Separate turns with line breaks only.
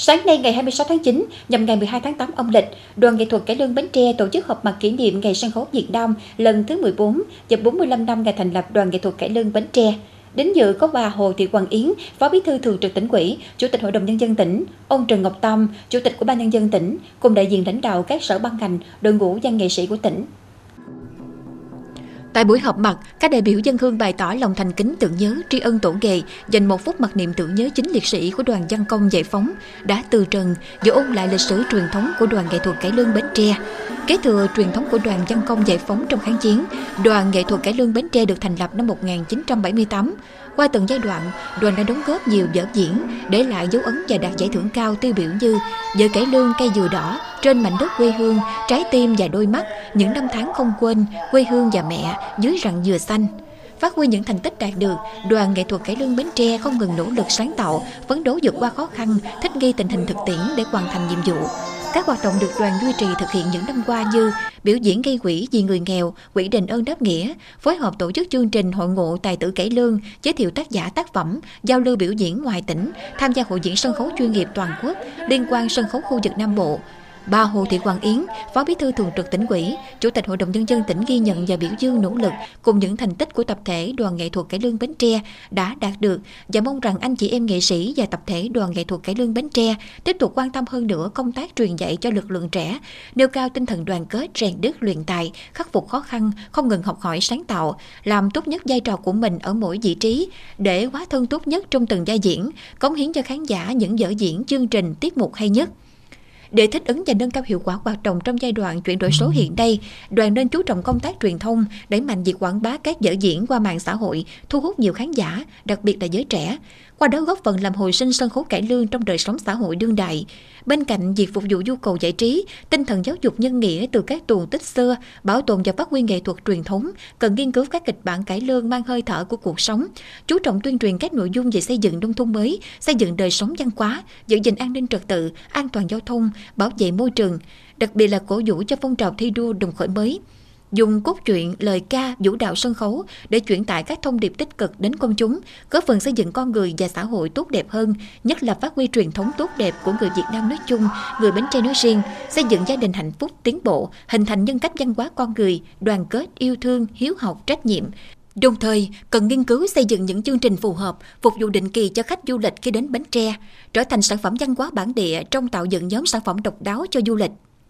Sáng nay ngày 26 tháng 9, nhằm ngày 12 tháng 8 âm lịch, Đoàn nghệ thuật cải lương Bến Tre tổ chức họp mặt kỷ niệm Ngày sân khấu Việt Nam lần thứ 14 và 45 năm ngày thành lập Đoàn nghệ thuật cải lương Bến Tre. Đến dự có bà Hồ Thị Hoàng Yến, Phó Bí thư Thường trực tỉnh ủy, Chủ tịch Hội đồng nhân dân tỉnh, ông Trần Ngọc Tâm, Chủ tịch của ban nhân dân tỉnh, cùng đại diện lãnh đạo các sở ban ngành, đội ngũ văn nghệ sĩ của tỉnh. Tại buổi họp mặt, các đại biểu dân hương bày tỏ lòng thành kính tưởng nhớ tri ân tổ nghề, dành một phút mặc niệm tưởng nhớ chính liệt sĩ của đoàn dân công giải phóng đã từ trần và ôn lại lịch sử truyền thống của đoàn nghệ thuật cải lương Bến Tre. Kế thừa truyền thống của đoàn dân công giải phóng trong kháng chiến, đoàn nghệ thuật cải lương Bến Tre được thành lập năm 1978. Qua từng giai đoạn, đoàn đã đóng góp nhiều vở diễn, để lại dấu ấn và đạt giải thưởng cao tiêu biểu như Vở cải lương cây dừa đỏ, Trên mảnh đất quê hương, Trái tim và đôi mắt, Những năm tháng không quên, Quê hương và mẹ, Dưới rặng dừa xanh. Phát huy những thành tích đạt được, đoàn nghệ thuật cải lương Bến Tre không ngừng nỗ lực sáng tạo, phấn đấu vượt qua khó khăn, thích nghi tình hình thực tiễn để hoàn thành nhiệm vụ. Các hoạt động được đoàn duy trì thực hiện những năm qua như biểu diễn gây quỹ vì người nghèo, quỹ đền ơn đáp nghĩa, phối hợp tổ chức chương trình hội ngộ tài tử cải lương, giới thiệu tác giả tác phẩm, giao lưu biểu diễn ngoài tỉnh, tham gia hội diễn sân khấu chuyên nghiệp toàn quốc, liên quan sân khấu khu vực Nam Bộ, Bà Hồ Thị Hoàng Yến, Phó Bí thư Thường trực tỉnh ủy, Chủ tịch Hội đồng nhân dân tỉnh ghi nhận và biểu dương nỗ lực cùng những thành tích của tập thể Đoàn nghệ thuật cải lương Bến Tre đã đạt được và mong rằng anh chị em nghệ sĩ và tập thể Đoàn nghệ thuật cải lương Bến Tre tiếp tục quan tâm hơn nữa công tác truyền dạy cho lực lượng trẻ, nêu cao tinh thần đoàn kết, rèn đức luyện tài, khắc phục khó khăn, không ngừng học hỏi sáng tạo, làm tốt nhất vai trò của mình ở mỗi vị trí để hóa thân tốt nhất trong từng vai diễn, cống hiến cho khán giả những vở diễn chương trình tiết mục hay nhất. Để thích ứng và nâng cao hiệu quả hoạt động trong giai đoạn chuyển đổi số hiện nay, đoàn nên chú trọng công tác truyền thông, đẩy mạnh việc quảng bá các vở diễn qua mạng xã hội, thu hút nhiều khán giả, đặc biệt là giới trẻ, qua đó góp phần làm hồi sinh sân khấu cải lương trong đời sống xã hội đương đại. Bên cạnh việc phục vụ nhu cầu giải trí, tinh thần giáo dục nhân nghĩa từ các tuồng tích xưa, bảo tồn và phát huy nghệ thuật truyền thống, cần nghiên cứu các kịch bản cải lương mang hơi thở của cuộc sống, chú trọng tuyên truyền các nội dung về xây dựng nông thôn mới, xây dựng đời sống văn hóa, giữ gìn an ninh trật tự, an toàn giao thông, bảo vệ môi trường, đặc biệt là cổ vũ cho phong trào thi đua đồng khởi mới dùng cốt truyện, lời ca, vũ đạo sân khấu để chuyển tải các thông điệp tích cực đến công chúng, góp phần xây dựng con người và xã hội tốt đẹp hơn, nhất là phát huy truyền thống tốt đẹp của người Việt Nam nói chung, người Bến Tre nói riêng, xây dựng gia đình hạnh phúc, tiến bộ, hình thành nhân cách văn hóa con người, đoàn kết, yêu thương, hiếu học, trách nhiệm, Đồng thời, cần nghiên cứu xây dựng những chương trình phù hợp, phục vụ định kỳ cho khách du lịch khi đến Bến Tre, trở thành sản phẩm văn hóa bản địa trong tạo dựng nhóm sản phẩm độc đáo cho du lịch.